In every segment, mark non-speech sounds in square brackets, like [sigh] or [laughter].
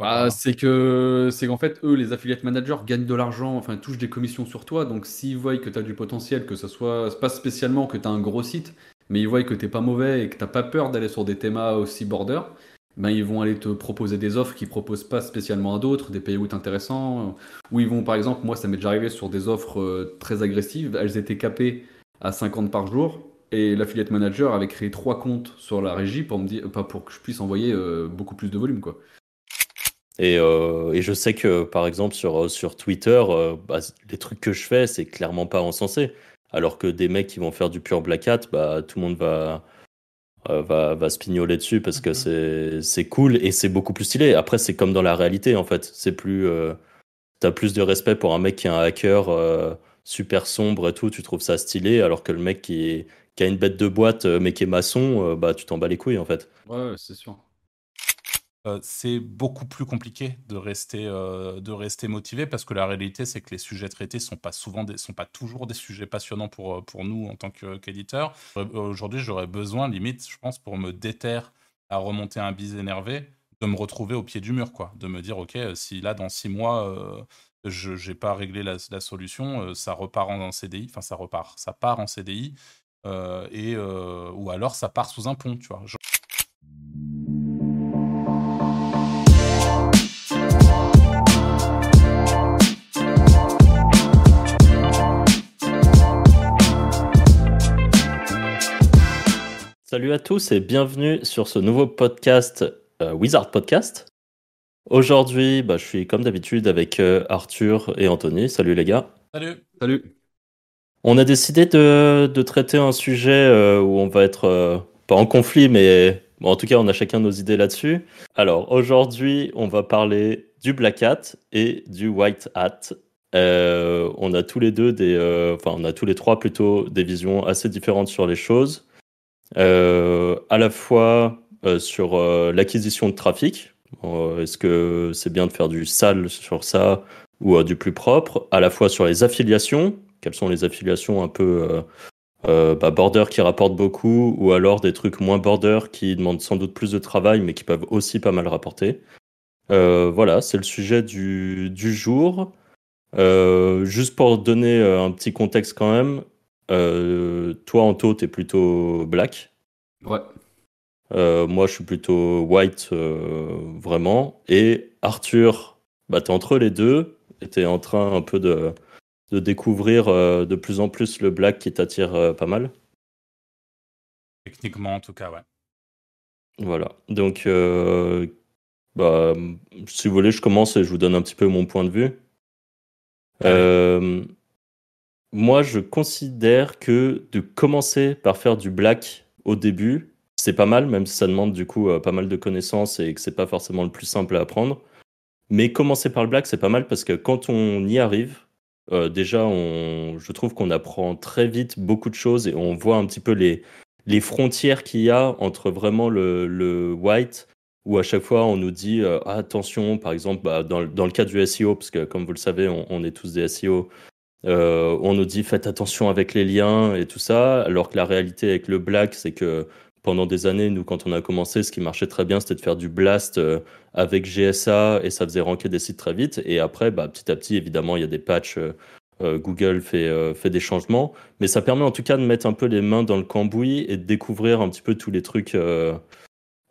ah, c'est que c'est qu'en fait eux les affiliate managers gagnent de l'argent enfin touchent des commissions sur toi. Donc s'ils voient que tu as du potentiel que ce soit pas spécialement que tu as un gros site mais ils voient que t'es pas mauvais et que t'as pas peur d'aller sur des thémas aussi border ben ils vont aller te proposer des offres qu'ils proposent pas spécialement à d'autres, des payouts intéressants, où ils vont par exemple, moi ça m'est déjà arrivé sur des offres euh, très agressives, elles étaient capées à 50 par jour, et l'affiliate manager avait créé trois comptes sur la régie pour me dire, pas pour que je puisse envoyer euh, beaucoup plus de volume quoi. Et, euh, et, je sais que par exemple sur, sur Twitter, bah, les trucs que je fais, c'est clairement pas encensé. Alors que des mecs qui vont faire du pur black hat, bah, tout le monde va, euh, va, va se pignoler dessus parce que mhm. c'est cool et c'est beaucoup plus stylé. Après, c'est comme dans la réalité en fait. C'est plus. Euh, T'as plus de respect pour un mec qui est un hacker euh, super sombre et tout, tu trouves ça stylé, alors que le mec qui, qui a une bête de boîte mais qui est maçon, bah tu t'en bats les couilles en fait. Ouais, c'est sûr. Euh, c'est beaucoup plus compliqué de rester, euh, de rester motivé parce que la réalité, c'est que les sujets traités sont pas souvent, sont pas toujours des sujets passionnants pour, euh, nous en tant qu'éditeur. Aujourd'hui, j'aurais besoin, limite, je pense, pour me déterre à remonter un bise énervé, de me retrouver au pied du mur, quoi. De me dire, ok, si là, dans six mois, je n'ai pas réglé la, solution, ça repart en, CDI, enfin, ça repart, ça part en CDI, et, ou alors ça part sous un pont, tu vois. Salut à tous et bienvenue sur ce nouveau podcast euh, Wizard Podcast. Aujourd'hui, bah, je suis comme d'habitude avec euh, Arthur et Anthony. Salut les gars. Salut. Salut. On a décidé de, traiter un sujet euh, où on va être pas en conflit, mais en tout cas, on a chacun nos idées là-dessus. Alors aujourd'hui, on va parler du Black Hat et du White Hat. on a tous les deux des, enfin, on a tous les trois plutôt des visions assez différentes sur les choses. Euh, à la fois euh, sur euh, l'acquisition de trafic. Est-ce que c'est bien de faire du sale sur ça ou du plus propre? À la fois sur les affiliations. Quelles sont les affiliations un peu bah, border qui rapportent beaucoup ou alors des trucs moins border qui demandent sans doute plus de travail mais qui peuvent aussi pas mal rapporter. voilà, c'est le sujet du, du jour. juste pour donner un petit contexte quand même, euh, toi, Anto, t'es plutôt black. Ouais. Euh, moi, je suis plutôt white, euh, vraiment. Et Arthur, bah, t'es entre les deux. Et t'es en train un peu de, de découvrir de plus en plus le black qui t'attire pas mal. Techniquement, en tout cas, ouais. Voilà. Donc, bah, si vous voulez, je commence et je vous donne un petit peu mon point de vue. Euh, moi, je considère que de commencer par faire du black au début, c'est pas mal, même si ça demande du coup euh, pas mal de connaissances et que c'est pas forcément le plus simple à apprendre. Mais commencer par le black, c'est pas mal parce que quand on y arrive, euh, déjà, je trouve qu'on apprend très vite beaucoup de choses et on voit un petit peu les, les frontières qu'il y a entre vraiment le, white, où à chaque fois on nous dit euh, attention, par exemple, bah, dans, le cas du SEO, parce que comme vous le savez, on est tous des SEO, euh, on nous dit faites attention avec les liens et tout ça, alors que la réalité avec le black, c'est que pendant des années, nous, quand on a commencé, ce qui marchait très bien, c'était de faire du blast euh, avec GSA et ça faisait ranker des sites très vite. Et après, bah, petit à petit, évidemment, il y a des patchs. Euh, Google fait, fait des changements, mais ça permet en tout cas de mettre un peu les mains dans le cambouis et de découvrir un petit peu tous les trucs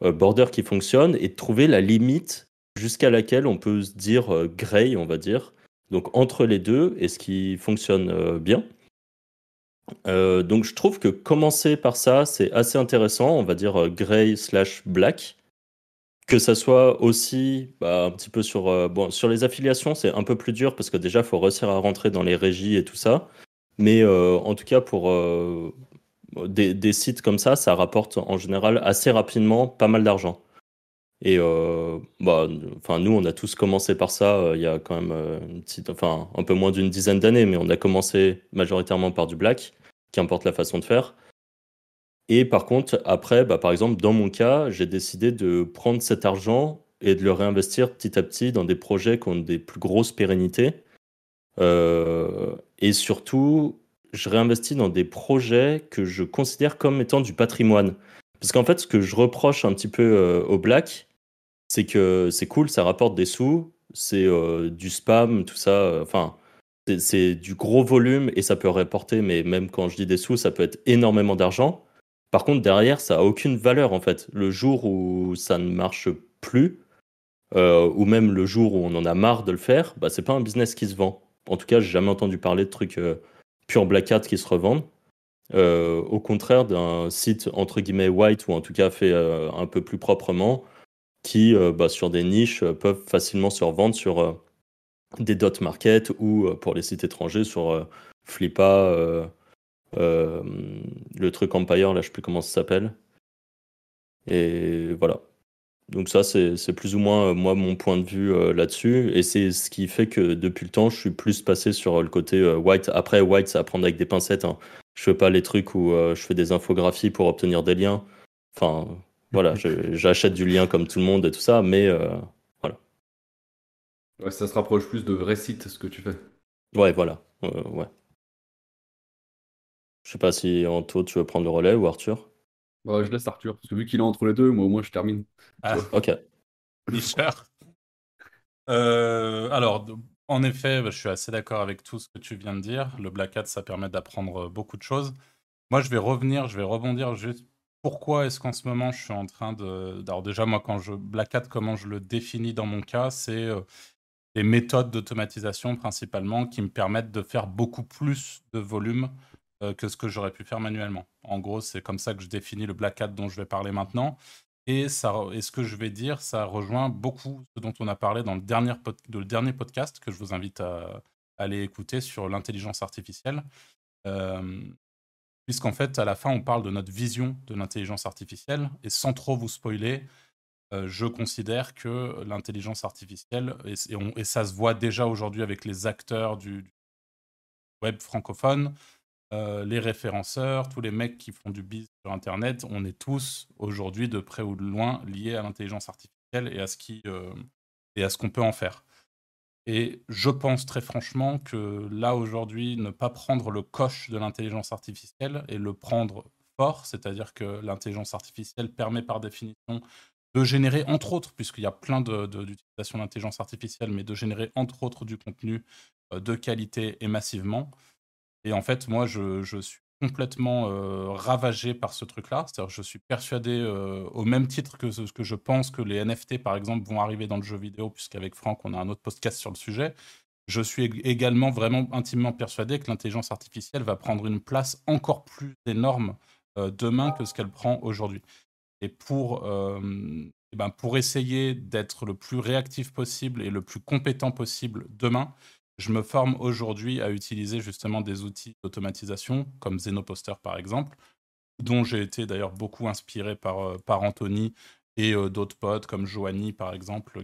border qui fonctionnent et de trouver la limite jusqu'à laquelle on peut se dire gray, on va dire, donc entre les deux, et ce qui fonctionne euh, bien. Euh, donc je trouve que commencer par ça, c'est assez intéressant, on va dire euh, gray slash black. Que ça soit aussi bah, un petit peu sur les affiliations, c'est un peu plus dur parce que déjà, il faut réussir à rentrer dans les régies et tout ça. Mais en tout cas, pour des, sites comme ça, ça rapporte en général assez rapidement pas mal d'argent. Et euh, bah, enfin, nous, on a tous commencé par ça euh, il y a quand même euh, un peu moins d'une dizaine d'années, mais on a commencé majoritairement par du black, qu'importe la façon de faire. Et par contre, après, bah, par exemple, dans mon cas, j'ai décidé de prendre cet argent et de le réinvestir petit à petit dans des projets qui ont des plus grosses pérennités. et surtout, je réinvestis dans des projets que je considère comme étant du patrimoine. Parce qu'en fait, ce que je reproche un petit peu au black, c'est que c'est cool, ça rapporte des sous, c'est du spam, tout ça. Enfin, c'est du gros volume et ça peut rapporter, mais même quand je dis des sous, ça peut être énormément d'argent. Par contre, derrière, ça a aucune valeur en fait. Le jour où ça ne marche plus, euh, ou même le jour où on en a marre de le faire, bah, c'est pas un business qui se vend. En tout cas, j'ai jamais entendu parler de trucs euh, pure black hat qui se revendent. Euh, au contraire d'un site entre guillemets white ou en tout cas fait un peu plus proprement, qui bah, sur des niches peuvent facilement se revendre sur des dot market ou pour les sites étrangers sur Flippa, le truc Empire, là je sais plus comment ça s'appelle. Et voilà. Donc ça, c'est plus ou moins euh, moi mon point de vue euh, là-dessus. Et c'est ce qui fait que depuis le temps, je suis plus passé sur le côté euh, white. Après, white, c'est à prendre avec des pincettes. Hein. Je fais pas les trucs où je fais des infographies pour obtenir des liens. Enfin, voilà, [laughs] j'achète du lien comme tout le monde et tout ça, mais voilà. Ouais, ça se rapproche plus de vrais sites, ce que tu fais. Ouais, voilà. ouais. Je sais pas si Anto, tu veux prendre le relais ou Arthur? Bah, je laisse Arthur, parce que vu qu'il est entre les deux, moi au moins je termine. Ah. ok. Euh, alors, en effet, bah, je suis assez d'accord avec tout ce que tu viens de dire. Le Black Hat, ça permet d'apprendre beaucoup de choses. Moi, je vais revenir, je vais rebondir juste. Pourquoi est-ce qu'en ce moment, je suis en train de. Alors, déjà, moi, quand je. Black Hat, comment je le définis dans mon cas, c'est les méthodes d'automatisation principalement qui me permettent de faire beaucoup plus de volume que ce que j'aurais pu faire manuellement. En gros, c'est comme ça que je définis le Black Hat dont je vais parler maintenant. Et, ça, ce que je vais dire, ça rejoint beaucoup ce dont on a parlé dans le dernier, le dernier podcast que je vous invite à, aller écouter sur l'intelligence artificielle. Euh, puisqu'en fait, à la fin, on parle de notre vision de l'intelligence artificielle. Et sans trop vous spoiler, euh, je considère que l'intelligence artificielle, et, ça se voit déjà aujourd'hui avec les acteurs du web francophone, euh, les référenceurs, tous les mecs qui font du business sur Internet, on est tous aujourd'hui de près ou de loin liés à l'intelligence artificielle et à ce qui euh, et à ce qu'on peut en faire. Et je pense très franchement que là aujourd'hui, ne pas prendre le coche de l'intelligence artificielle et le prendre fort, c'est-à-dire que l'intelligence artificielle permet par définition de générer, entre autres, puisqu'il y a plein d'utilisations de, d'intelligence artificielle, mais de générer, entre autres, du contenu euh, de qualité et massivement. Et en fait, moi, je, suis complètement euh, ravagé par ce truc-là. C'est-à-dire je suis persuadé, euh, au même titre que ce que je pense que les NFT, par exemple, vont arriver dans le jeu vidéo, puisqu'avec Franck, on a un autre podcast sur le sujet. Je suis également vraiment intimement persuadé que l'intelligence artificielle va prendre une place encore plus énorme euh, demain que ce qu'elle prend aujourd'hui. Et eh ben pour essayer d'être le plus réactif possible et le plus compétent possible demain, je me forme aujourd'hui à utiliser justement des outils d'automatisation comme Zenoposter par exemple, dont j'ai été d'ailleurs beaucoup inspiré par, euh, par Anthony et euh, d'autres potes comme Joanie par exemple.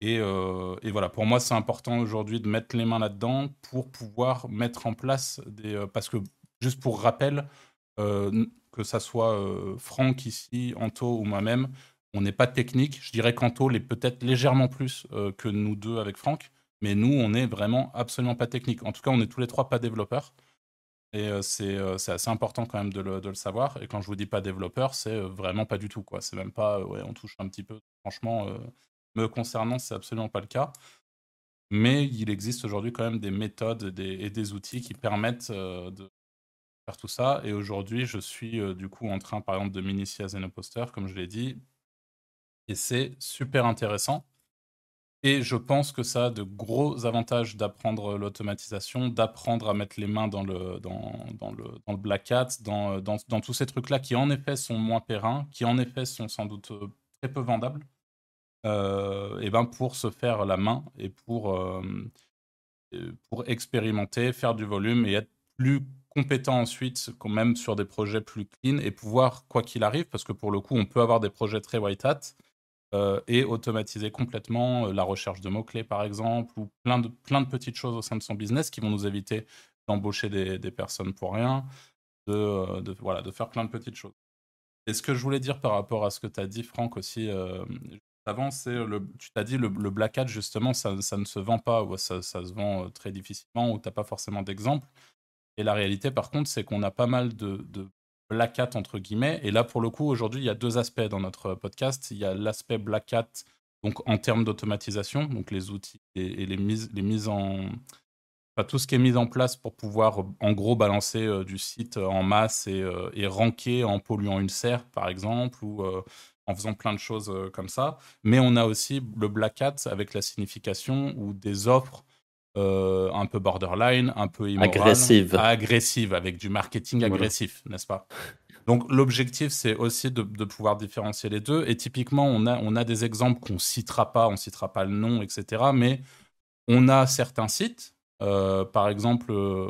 Et, euh, et, voilà, pour moi, c'est important aujourd'hui de mettre les mains là-dedans pour pouvoir mettre en place des. parce que, juste pour rappel, que ça soit Franck ici, Anto ou moi-même, on n'est pas technique. Je dirais qu'Anto l'est peut-être légèrement plus euh, que nous deux avec Franck, mais nous, on n'est vraiment absolument pas technique. En tout cas, on est tous les trois pas développeurs. Et euh, euh, c'est assez important quand même de le, savoir. Et quand je vous dis pas développeur, c'est vraiment pas du tout. quoi. C'est même pas, ouais, on touche un petit peu. Franchement, me concernant, c'est absolument pas le cas. Mais il existe aujourd'hui quand même des méthodes et des outils qui permettent de faire tout ça. Et aujourd'hui, je suis du coup en train, par exemple, de m'initier à Zenoposter, comme je l'ai dit, et c'est super intéressant. Et je pense que ça a de gros avantages d'apprendre l'automatisation, d'apprendre à mettre les mains dans le, dans, dans le, dans le Black Hat, dans, dans, dans tous ces trucs-là qui en effet sont moins périns, qui en effet sont sans doute euh, très peu vendables, euh, et ben pour se faire la main et pour, euh, pour expérimenter, faire du volume et être plus compétent ensuite, quand même sur des projets plus clean et pouvoir, quoi qu'il arrive, parce que pour le coup, on peut avoir des projets très white hat, euh, et automatiser complètement euh, la recherche de mots-clés, par exemple, ou plein de, plein de petites choses au sein de son business qui vont nous éviter d'embaucher des, personnes pour rien, de, euh, de, voilà, de faire plein de petites choses. Et ce que je voulais dire par rapport à ce que tu as dit, Franck, aussi avant, c'est le, tu t'as dit le, le, black hat, justement, ça, ça, ne se vend pas, ou ça, ça se vend très difficilement, ou tu n'as pas forcément d'exemple. Et la réalité, par contre, c'est qu'on a pas mal de Black Hat entre guillemets. Et là, pour le coup, aujourd'hui, il y a deux aspects dans notre podcast. Il y a l'aspect Black Hat, donc en termes d'automatisation, donc les outils et, les mises, les mises en, tout ce qui est mis en place pour pouvoir, en gros, balancer euh, du site en masse et, euh, et, ranker en polluant une serre, par exemple, ou euh, en faisant plein de choses comme ça. Mais on a aussi le Black Hat avec la signification ou des offres euh, un peu borderline, un peu immoral, agressive, agressive avec du marketing agressif, n'est-ce pas? Donc l'objectif, c'est aussi de, pouvoir différencier les deux. Et typiquement, on a, on a des exemples qu'on citera pas, on citera pas le nom, etc. Mais on a certains sites, euh, par exemple, euh,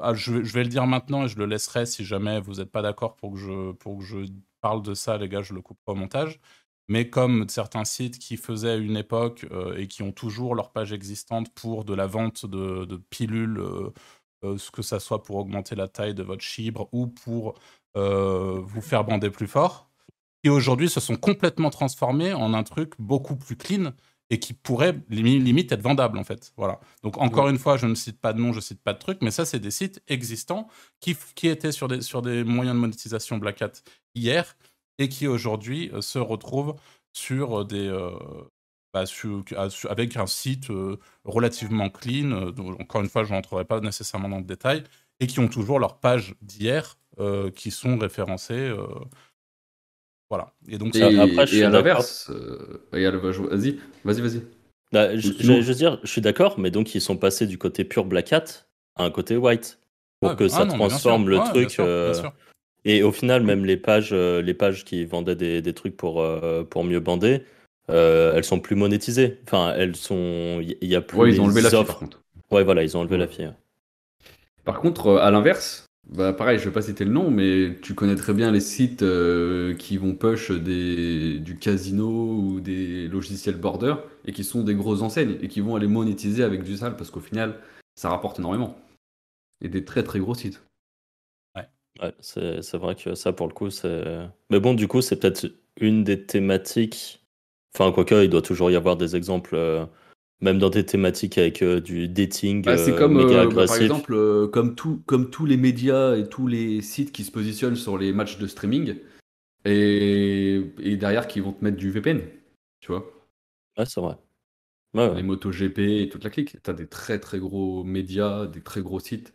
ah, je, vais le dire maintenant et je le laisserai si jamais vous n'êtes pas d'accord pour que je pour que je parle de ça, les gars, je le couperai au montage mais comme certains sites qui faisaient à une époque euh, et qui ont toujours leur page existante pour de la vente de, pilules, euh, euh, que ça soit pour augmenter la taille de votre chibre ou pour vous faire bander plus fort, qui aujourd'hui se sont complètement transformés en un truc beaucoup plus clean et qui pourrait limite être vendable en fait. Voilà. Donc encore une fois, je ne cite pas de nom, je cite pas de truc, mais ça c'est des sites existants qui, qui étaient sur des, sur des moyens de monétisation Black Hat hier et qui aujourd'hui euh, se retrouvent sur des, euh, bah, avec un site euh, relativement clean. encore une fois, je n'entrerai pas nécessairement dans le détail, et qui ont toujours leurs pages d'hier qui sont référencées. voilà. Et donc, après, je suis à l'inverse, vas-y, vas-y, vas-y. Bah, je, veux dire, je suis d'accord, mais donc ils sont passés du côté pur Black Hat à un côté White pour que ça transforme le truc. Et au final, même les pages, euh, les pages qui vendaient des, des trucs pour, euh, pour mieux bander, euh, elles sont plus monétisées. Enfin, elles sont. Il y, a plus. Ouais, ils ont enlevé la fille, par contre. Ouais, voilà, ils ont enlevé la fille. Par contre, à l'inverse, bah pareil, je vais pas citer le nom, mais tu connais très bien les sites qui vont push des, du casino ou des logiciels border et qui sont des grosses enseignes et qui vont aller monétiser avec du sale parce qu'au final, ça rapporte énormément. Et des très très gros sites. Ouais, c'est vrai que ça, pour le coup, c'est. Mais bon, du coup, c'est peut-être une des thématiques. Enfin, quoique, il doit toujours y avoir des exemples, euh, même dans des thématiques avec euh, du dating bah, c'est euh, comme, bah, par exemple, comme, tout, comme tous les médias et tous les sites qui se positionnent sur les matchs de streaming et, et derrière qui vont te mettre du VPN, tu vois. Ouais, c'est vrai. Les MotoGP et toute la clique. Tu as des très très gros médias, des très gros sites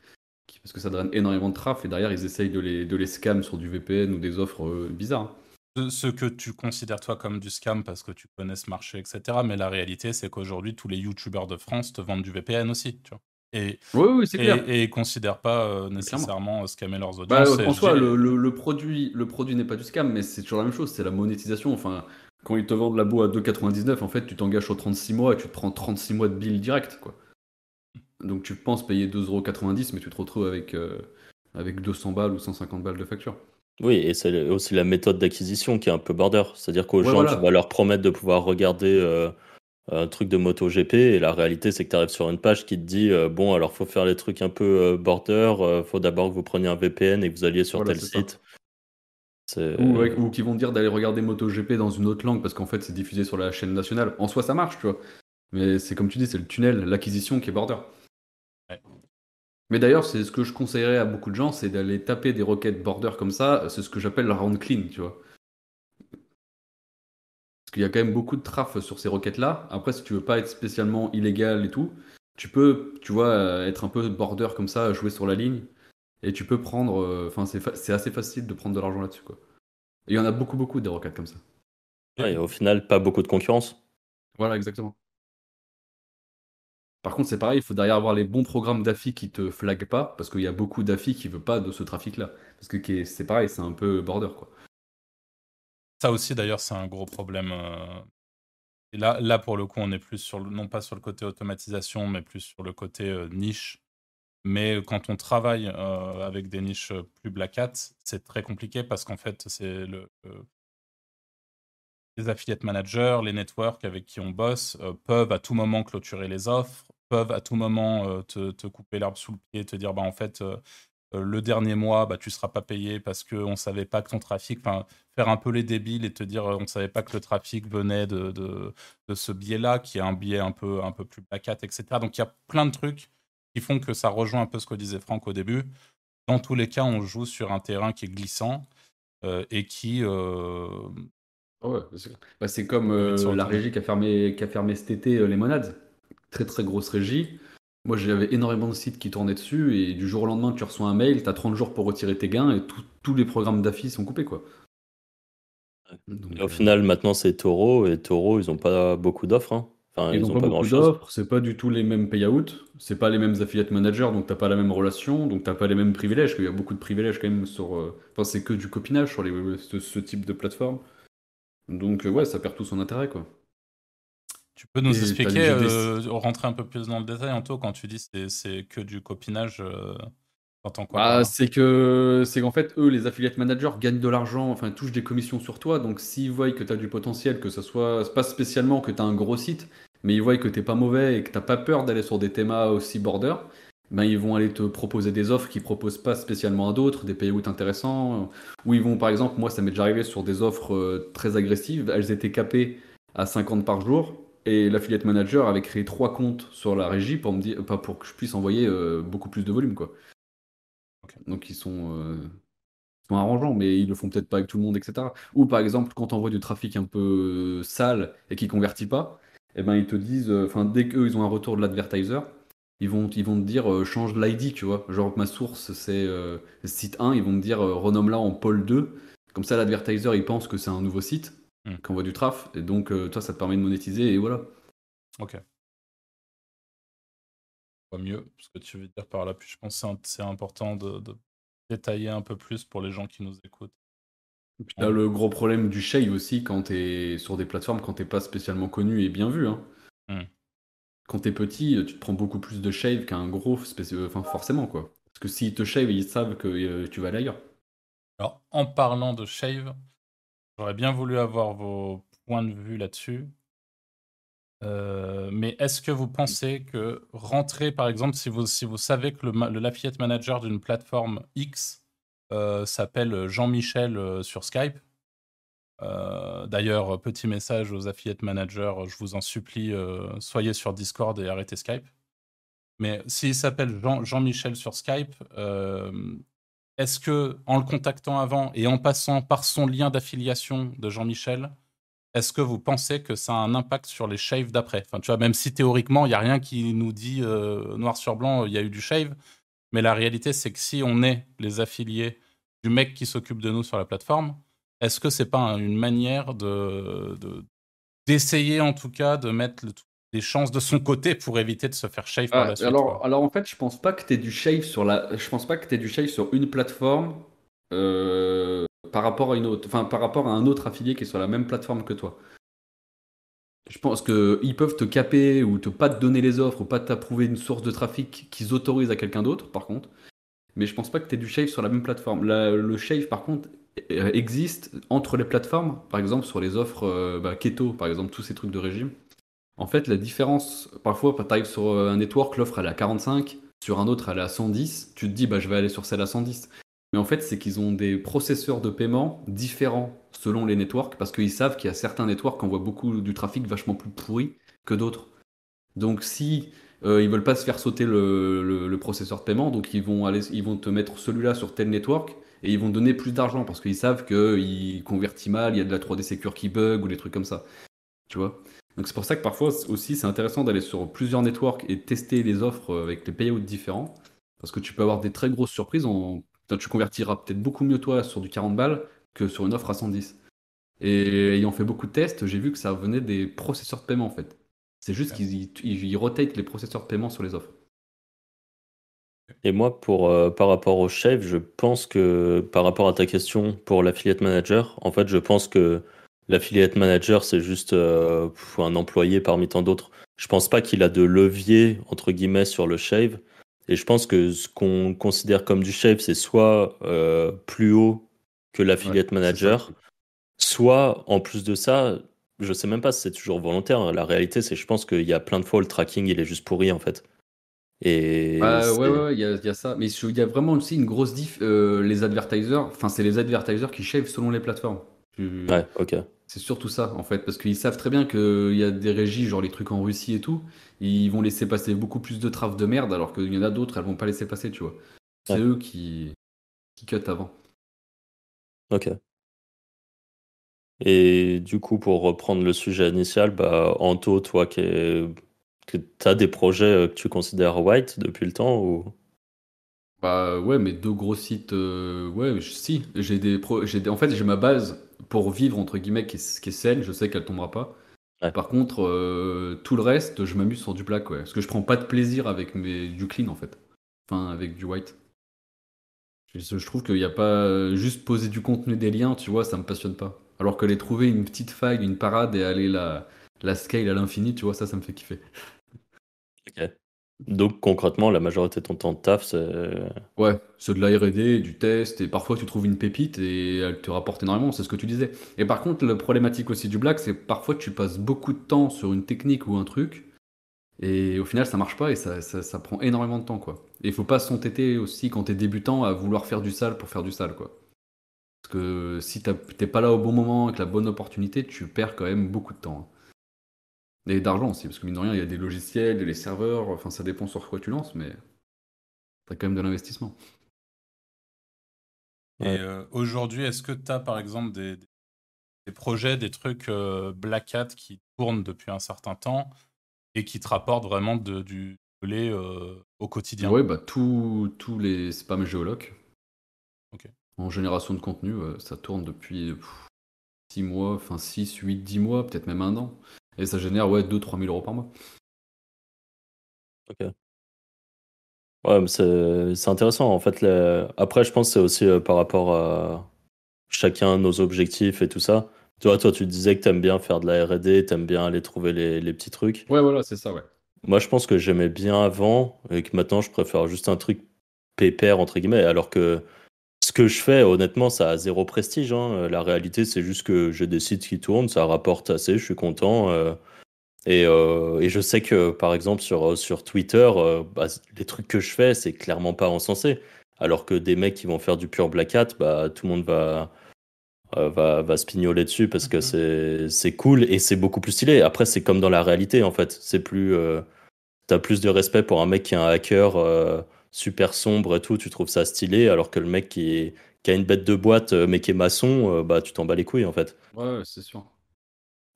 parce que ça draine énormément de traf et derrière ils essayent de les, de les scam sur du VPN ou des offres euh, bizarres. Ce que tu considères toi comme du scam parce que tu connais ce marché, etc. Mais la réalité, c'est qu'aujourd'hui, tous les youtubeurs de France te vendent du VPN aussi. Tu vois. Et, oui, oui, c'est clair. Et, ils considèrent pas euh, nécessairement scammer leurs bah, audiences. en soi, le, le, produit, le produit n'est pas du scam, mais c'est toujours la même chose, c'est la monétisation. Enfin, quand ils te vendent la boue à 2,99, en fait, tu t'engages sur 36 mois et tu te prends 36 mois de bill direct. Quoi. Donc tu penses payer 2,90€, mais tu te retrouves avec, euh, avec 200 balles ou 150 balles de facture. Oui, et c'est aussi la méthode d'acquisition qui est un peu border. C'est-à-dire qu'aux gens, tu vas leur promettre de pouvoir regarder euh, un truc de moto GP, et la réalité, c'est que tu arrives sur une page qui te dit euh, Bon, alors faut faire les trucs un peu border, faut d'abord que vous preniez un VPN et que vous alliez sur tel site. Ou, ou, qui vont dire d'aller regarder MotoGP dans une autre langue parce qu'en fait c'est diffusé sur la chaîne nationale. En soi ça marche, tu vois. Mais c'est comme tu dis, c'est le tunnel, l'acquisition qui est border. Mais d'ailleurs, c'est ce que je conseillerais à beaucoup de gens, c'est d'aller taper des requêtes border comme ça. C'est ce que j'appelle la round clean, tu vois. Parce qu'il y a quand même beaucoup de traf sur ces requêtes-là. Après, si tu veux pas être spécialement illégal et tout, tu peux, tu vois, être un peu border comme ça, jouer sur la ligne. Et tu peux prendre. Euh, enfin, c'est assez facile de prendre de l'argent là-dessus, quoi. Et il y en a beaucoup, beaucoup des requêtes comme ça. et au final, pas beaucoup de concurrence. Voilà, exactement. Par contre, c'est pareil, il faut derrière avoir les bons programmes d'affi qui te flaguent pas, parce qu'il y a beaucoup d'affi qui ne veulent pas de ce trafic-là. Parce que c'est pareil, c'est un peu border, quoi. Ça aussi, d'ailleurs, c'est un gros problème. Euh. Là, pour le coup, on est plus sur non pas sur le côté automatisation, mais plus sur le côté euh, niche. Mais quand on travaille euh, avec des niches plus black hat, c'est très compliqué parce qu'en fait, c'est le, les affiliate managers, les networks avec qui on bosse peuvent à tout moment clôturer les offres, peuvent à tout moment euh, te, couper l'herbe sous le pied et te dire bah, en fait, euh, euh, le dernier mois, bah, tu ne seras pas payé parce qu'on ne savait pas que ton trafic, enfin, faire un peu les débiles et te dire on ne savait pas que le trafic venait de, de, ce biais-là, qui est un biais un peu, un peu plus placat, etc. Donc il y a plein de trucs qui font que ça rejoint un peu ce que disait Franck au début. dans tous les cas, on joue sur un terrain qui est glissant et qui. Ah ouais, c'est bah, c'est comme la régie qui a fermé, qui a fermé cet été les monades. Très très grosse régie. Moi, j'avais énormément de sites qui tournaient dessus et du jour au lendemain, tu reçois un mail, tu as 30 jours pour retirer tes gains et tous les programmes d'affiches sont coupés. quoi. au final, maintenant, c'est Toro et Toro, ils n'ont pas beaucoup d'offres. Hein. Enfin, ils, ont, pas, beaucoup d'offres, c'est pas du tout les mêmes payouts, c'est pas les mêmes affiliate managers, donc t'as pas la même relation, donc t'as pas les mêmes privilèges. Il y a beaucoup de privilèges quand même sur. Euh, enfin, c'est que du copinage sur les, ce, type de plateforme. Donc, euh, ouais, ça perd tout son intérêt, quoi. Tu peux nous expliquer, euh, rentrer un peu plus dans le détail, Anto, quand tu dis c'est c'est que du copinage euh, quoi bah, C'est que c'est qu'en fait, eux, les affiliate managers, gagnent de l'argent, enfin, touchent des commissions sur toi. Donc, s'ils voient que tu as du potentiel, que ce soit, pas spécialement que tu as un gros site, mais ils voient que tu pas mauvais et que tu pas peur d'aller sur des thémas aussi border, ben, ils vont aller te proposer des offres qu'ils proposent pas spécialement à d'autres, des payouts intéressants. Ou ils vont, par exemple, moi, ça m'est déjà arrivé sur des offres euh, très agressives, elles étaient capées à 50 par jour. Et l'affiliate manager avait créé trois comptes sur la régie pour me dire, pas pour que je puisse envoyer euh, beaucoup plus de volume, quoi. Donc ils sont, euh, sont, arrangeants, mais ils le font peut-être pas avec tout le monde, etc. Ou par exemple, quand tu envoies du trafic un peu euh, sale et qui convertit pas, eh ben ils te disent, enfin dès qu'eux ils ont un retour de l'advertiser, ils vont, ils vont te dire change l'ID, tu vois. Genre ma source c'est site 1, ils vont me dire renomme-la en pôle 2. Comme ça l'advertiser il pense que c'est un nouveau site Hmm. qu'on voit du traf. Et donc, euh, toi, ça te permet de monétiser et voilà. Ok. Pas mieux, ce que tu veux dire par là. Puis je pense que c'est important de, détailler un peu plus pour les gens qui nous écoutent. Et puis, le gros problème du shave aussi quand tu es sur des plateformes, quand t'es pas spécialement connu et bien vu. Hein. Hmm. Quand t'es petit, tu te prends beaucoup plus de shave qu'un gros, enfin forcément quoi. Parce que s'ils te shave, ils savent que euh, tu vas aller ailleurs. Alors, en parlant de shave, J'aurais bien voulu avoir vos points de vue là-dessus. Euh, mais est-ce que vous pensez que rentrer, par exemple, si vous, si vous savez que le, le Manager d'une plateforme X euh, s'appelle Jean-Michel euh, sur Skype, D'ailleurs, petit message aux affiliate managers, je vous en supplie, soyez sur Discord et arrêtez Skype. Mais s'il s'appelle Jean-Michel sur Skype, est-ce que, en le contactant avant et en passant par son lien d'affiliation de Jean-Michel, est-ce que vous pensez que ça a un impact sur les shaves d'après? Enfin, tu vois, même si théoriquement, il n'y a rien qui nous dit euh, noir sur blanc, il y a eu du shave, mais la réalité, c'est que si on est les affiliés du mec qui s'occupe de nous sur la plateforme, est-ce que c'est pas une manière de d'essayer en tout cas de mettre le, des chances de son côté pour éviter de se faire shave par la suite. Alors, alors en fait, je pense pas que tu du shave sur la je pense pas que tu du shave sur une plateforme euh, par rapport à une autre enfin par rapport à un autre affilié qui est sur la même plateforme que toi. Je pense qu'ils peuvent te caper ou te pas te donner les offres ou pas t'approuver une source de trafic qu'ils autorisent à quelqu'un d'autre par contre. Mais je pense pas que tu du shave sur la même plateforme. le shave par contre existe entre les plateformes, par exemple sur les offres euh, bah, keto, par exemple tous ces trucs de régime. En fait, la différence, parfois, tu arrives sur euh, un network, l'offre elle est à 45, sur un autre elle est à 110, tu te dis bah je vais aller sur celle à 110. Mais en fait, c'est qu'ils ont des processeurs de paiement différents selon les networks, parce qu'ils savent qu'il y a certains networks qui envoient beaucoup du trafic vachement plus pourri que d'autres. Donc si euh, ils veulent pas se faire sauter le, processeur de paiement, donc ils vont, aller, ils vont te mettre celui-là sur tel network, et ils vont donner plus d'argent, parce qu'ils savent qu'il convertit mal, il y a de la 3D Secure qui bug, ou des trucs comme ça. Tu vois? Donc c'est pour ça que parfois aussi c'est intéressant d'aller sur plusieurs networks et tester les offres avec les payouts différents. Parce que tu peux avoir des très grosses surprises. Tu convertiras peut-être beaucoup mieux toi sur du 40 balles que sur une offre à 110. Et ayant fait beaucoup de tests, j'ai vu que ça venait des processeurs de paiement en fait. C'est juste qu'ils ils, rotate les processeurs de paiement sur les offres. Et moi, pour, euh, par rapport au chef, je pense que par rapport à ta question pour l'affiliate manager, en fait, je pense que L'affiliate manager, c'est juste euh, un employé parmi tant d'autres. Je pense pas qu'il a de levier, entre guillemets, sur le shave. Et je pense que ce qu'on considère comme du shave, c'est soit euh, plus haut que l'affiliate manager, soit, en plus de ça, je sais même pas si c'est toujours volontaire. La réalité, c'est je pense qu'il y a plein de fois le tracking, il est juste pourri, en fait. Et ouais, ouais, il y, a ça. Mais il y a vraiment aussi une grosse diff. Euh, les advertisers, enfin, c'est les advertisers qui shave selon les plateformes. Ouais, ok. C'est surtout ça, en fait, parce qu'ils savent très bien qu'il y a des régies, genre les trucs en Russie et tout, ils vont laisser passer beaucoup plus de traf de merde, alors qu'il y en a d'autres, elles vont pas laisser passer, tu vois. C'est Ouais. eux qui, qui cut avant. Ok. Et du coup, pour reprendre le sujet initial, bah, Anto, toi qui que tu as des projets que tu considères white depuis le temps ou... Bah ouais, mais deux gros sites, euh, ouais, si, j'ai des, pro- j'ai des- en fait, j'ai ma base pour vivre, entre guillemets, qui est, qui est saine, je sais qu'elle tombera pas. Ouais. Par contre, euh, tout le reste, je m'amuse sur du black, ouais. Parce que je prends pas de plaisir avec mes, du clean, en fait. Enfin, avec du white. Je, je trouve qu'il n'y a pas... euh, Juste poser du contenu des liens, tu vois, ça me passionne pas. Alors que les trouver une petite faille, une parade et aller la, la scale à l'infini, tu vois, ça, ça me fait kiffer. Ok. Donc concrètement, la majorité de ton temps de taf, c'est... Ouais, c'est de la R&D, du test, et parfois tu trouves une pépite et elle te rapporte énormément, c'est ce que tu disais. Et par contre, la problématique aussi du black, c'est parfois tu passes beaucoup de temps sur une technique ou un truc, et au final ça marche pas et ça, ça, prend énormément de temps, quoi. Et il faut pas s'entêter aussi quand t'es débutant à vouloir faire du sale pour faire du sale, quoi. Parce que si t'es pas là au bon moment, avec la bonne opportunité, tu perds quand même beaucoup de temps. hein. Et d'argent aussi, parce que mine de rien, il y a des logiciels, des serveurs, enfin ça dépend sur quoi tu lances, mais t'as quand même de l'investissement. Et euh, aujourd'hui, est-ce que tu as par exemple des, des projets, des trucs euh, Black Hat qui tournent depuis un certain temps et qui te rapportent vraiment de, du lait euh, au quotidien? Ouais, bah tous les spams géolocs. Ok. En génération de contenu, ça tourne depuis 6 mois, enfin 6, 8, 10 mois, peut-être même un an. Et ça génère ouais 2-3 000 euros par mois. Ok. Ouais, mais c'est c'est intéressant. En fait, après, je pense que c'est aussi euh, par rapport à chacun nos objectifs et tout ça. Toi, toi, tu disais que t'aimes bien faire de la R&D, t'aimes bien aller trouver les, les petits trucs. Ouais, voilà, c'est ça, ouais. Moi, je pense que j'aimais bien avant et que maintenant, je préfère juste un truc pépère, entre guillemets. Alors que ce que je fais, honnêtement, ça a zéro prestige. hein. La réalité, c'est juste que j'ai des sites qui tournent, ça rapporte assez, je suis content. euh, et, euh, et je sais que, par exemple, sur, sur Twitter, euh, bah, les trucs que je fais, c'est clairement pas encensé. Alors que des mecs qui vont faire du pur black hat, bah, tout le monde va, euh, va, va se pignoler dessus parce que Mhm. c'est c'est cool et c'est beaucoup plus stylé. Après, c'est comme dans la réalité, en fait. C'est plus. euh, T'as plus de respect pour un mec qui est un hacker euh, super sombre et tout, tu trouves ça stylé, alors que le mec qui, est- qui a une bête de boîte euh, mais qui est maçon, euh, bah tu t'en bats les couilles en fait. Ouais, c'est sûr.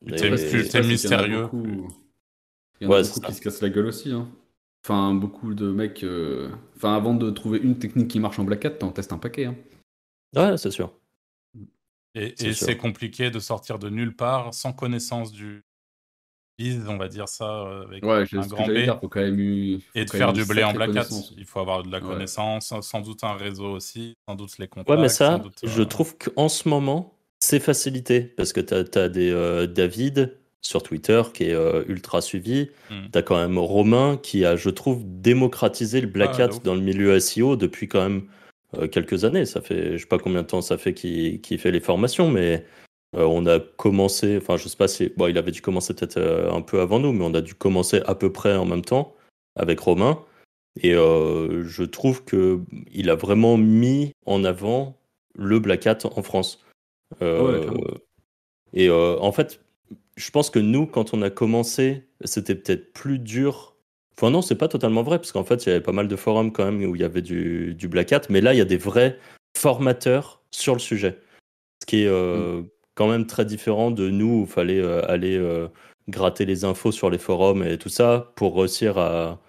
T'es- y en a mystérieux. beaucoup- Il y en a Ouais, c'est beaucoup ça. qui se cassent la gueule aussi. hein. Enfin, beaucoup de mecs. euh, Enfin, avant de trouver une technique qui marche en black hat, t'en testes un paquet. hein. Ouais, c'est sûr. Et, c'est compliqué de sortir de nulle part sans connaissance du on va dire ça, euh, avec Ouais, un grand B. dire. Faut quand même eu- faut Et de faire du blé en black hat. Il faut avoir de la Ouais. connaissance, sans doute un réseau aussi, sans doute les contacts. Ouais, mais ça, doute, je euh, trouve qu'en ce moment, c'est facilité parce que t'as as des euh, David sur Twitter qui est euh, ultra suivi. Hmm. T'as quand même Romain qui a, je trouve, démocratisé le black Ah, hat de ouf. dans le milieu SEO depuis quand même euh, quelques années. Ça fait, je sais pas combien de temps ça fait qu'il qu'il fait les formations, mais euh, on a commencé, enfin, je sais pas si, bon, il avait dû commencer peut-être euh, un peu avant nous, mais on a dû commencer à peu près en même temps avec Romain. Et euh, je trouve que il a vraiment mis en avant le black hat en France. Ouais, et en fait, je pense que nous, quand on a commencé, c'était peut-être plus dur. Enfin non, c'est pas totalement vrai, parce qu'en fait, il y avait pas mal de forums quand même où il y avait du, du black hat, mais là, il y a des vrais formateurs sur le sujet. Ce qui est euh, quand même très différent de nous, où il fallait euh, aller euh, gratter les infos sur les forums et tout ça pour réussir à,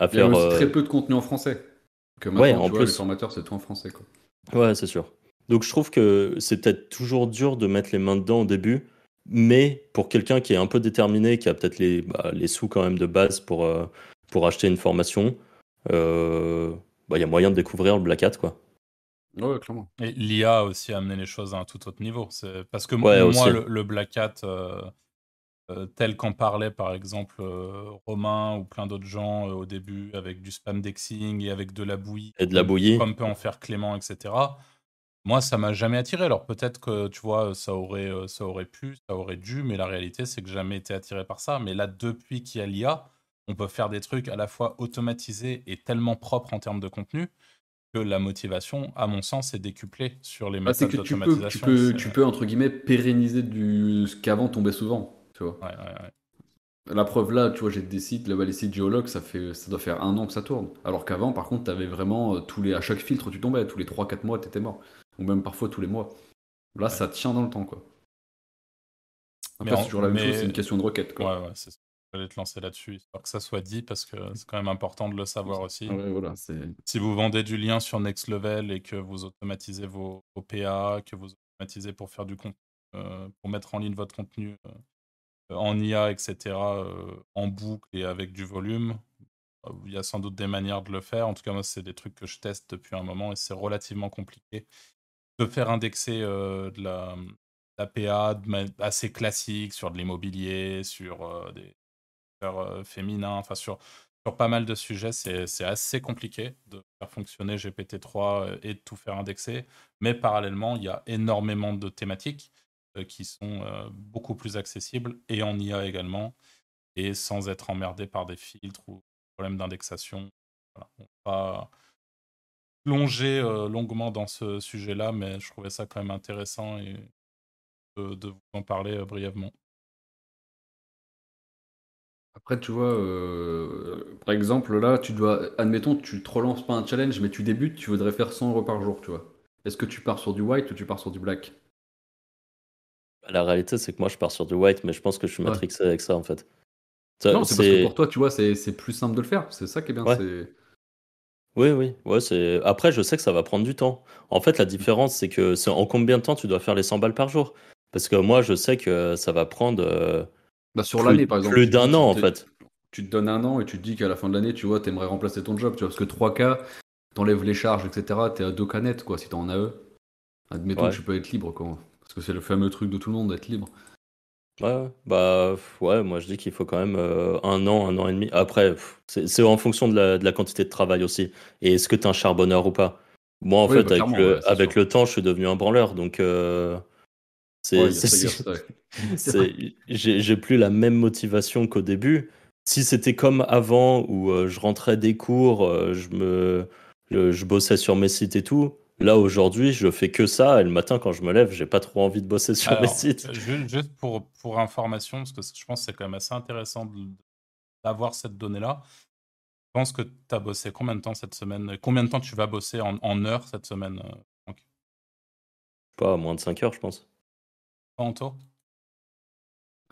à Il y a faire... aussi euh, très peu de contenu en français. Que maintenant, Ouais, tu en vois, plus. les formateurs, c'est tout en français. Quoi. Ouais, c'est sûr. Donc je trouve que c'est peut-être toujours dur de mettre les mains dedans au début, mais pour quelqu'un qui est un peu déterminé, qui a peut-être les, bah, les sous quand même de base pour, euh, pour acheter une formation, euh, bah, il y a moyen de découvrir le Black Hat, quoi. Ouais, clairement. Et l'IA a aussi amené les choses à un tout autre niveau. C'est- Parce que Ouais, moi, le, le Black Hat, euh, euh, tel qu'en parlait par exemple euh, Romain ou plein d'autres gens euh, au début, avec du spam dexing et avec de la bouillie, Et de la comme- bouillie. comme peut en faire Clément, etc. Moi, ça m'a jamais attiré. Alors peut-être que tu vois, ça aurait, ça aurait pu, ça aurait dû, mais la réalité, c'est que j'ai jamais été attiré par ça. Mais là, depuis qu'il y a l'IA, on peut faire des trucs à la fois automatisés et tellement propres en termes de contenu que la motivation, à mon sens, est décuplée sur les Ah, méthodes que tu peux, tu peux, tu peux, entre guillemets, pérenniser du... ce qu'avant tombait souvent. Tu vois. Ouais, ouais, ouais. La preuve là, tu vois, j'ai des sites, là, les sites géologues, ça, fait, ça doit faire un an que ça tourne. Alors qu'avant, par contre, t'avais vraiment, euh, tous les, à chaque filtre, tu tombais, tous les 3-4 mois, t'étais mort. Ou même parfois tous les mois. Là, ça tient dans le temps, quoi. Après, c'est toujours la même chose, c'est une question de requête, quoi. Ouais, ouais, c'est ça. J'allais te lancer là-dessus, histoire que ça soit dit, parce que c'est quand même important de le savoir aussi. Ouais, voilà, si vous vendez du lien sur Next Level et que vous automatisez vos, PA, que vous automatisez pour faire du contenu, euh, pour mettre en ligne votre contenu euh, en IA, etc., euh, en boucle et avec du volume, il y a sans doute des manières de le faire. En tout cas, moi, c'est des trucs que je teste depuis un moment et c'est relativement compliqué de faire indexer de la, PA assez classique sur de l'immobilier, sur des féminins, enfin sur, pas mal de sujets. C'est assez compliqué de faire fonctionner GPT-3 et de tout faire indexer. Mais parallèlement, il y a énormément de thématiques qui sont beaucoup plus accessibles et en IA également, et sans être emmerdé par des filtres ou problèmes d'indexation. On va plonger longuement dans ce sujet-là, mais je trouvais ça quand même intéressant de, vous en parler brièvement. Après, tu vois, par exemple, là, tu dois, admettons, tu te relances pas un challenge, mais tu débutes, tu voudrais faire 100 euros par jour, tu vois. Est-ce que tu pars sur du white ou tu pars sur du black? La réalité, c'est que moi, je pars sur du white, mais je pense que je suis matrixé avec ça, en fait. non, c'est parce que pour toi, tu vois, c'est plus simple de le faire. C'est ça qui est bien. Oui, oui. Ouais, c'est... Après, je sais que ça va prendre du temps. En fait, la différence, c'est que c'est en combien de temps tu dois faire les 100 balles par jour? Parce que moi, je sais que ça va prendre euh, bah, sur l'année, par exemple. plus d'un an, en fait. Tu te donnes un an et tu te dis qu'à la fin de l'année, tu vois, t'aimerais remplacer ton job, tu vois, parce que 3K, t'enlèves les charges, etc., t'es à 2K net, quoi, si t'es en AE. Admettons que tu peux être libre, quoi. Parce que c'est le fameux truc de tout le monde, d'être libre. Ouais, bah ouais, moi je dis qu'il faut quand même euh, un an, un an et demi. Après, c'est en fonction de la, de la, quantité de travail aussi. Et est-ce que tu es un charbonneur ou pas? Moi, en fait, bah, avec, le, avec le, temps, je suis devenu un branleur. Donc, euh, c'est j'ai plus la même motivation qu'au début. Si c'était comme avant où euh, je rentrais des cours, je me je bossais sur mes sites et tout, Là, aujourd'hui, je fais que ça. Et le matin, quand je me lève, j'ai pas trop envie de bosser sur mes sites. Juste pour, pour information, parce que je pense que c'est quand même assez intéressant d'avoir cette donnée-là. Je pense que tu as bossé combien de temps cette semaine? Combien de temps tu vas bosser en, en heures cette semaine euh, Pas moins de 5 heures, je pense. Pas en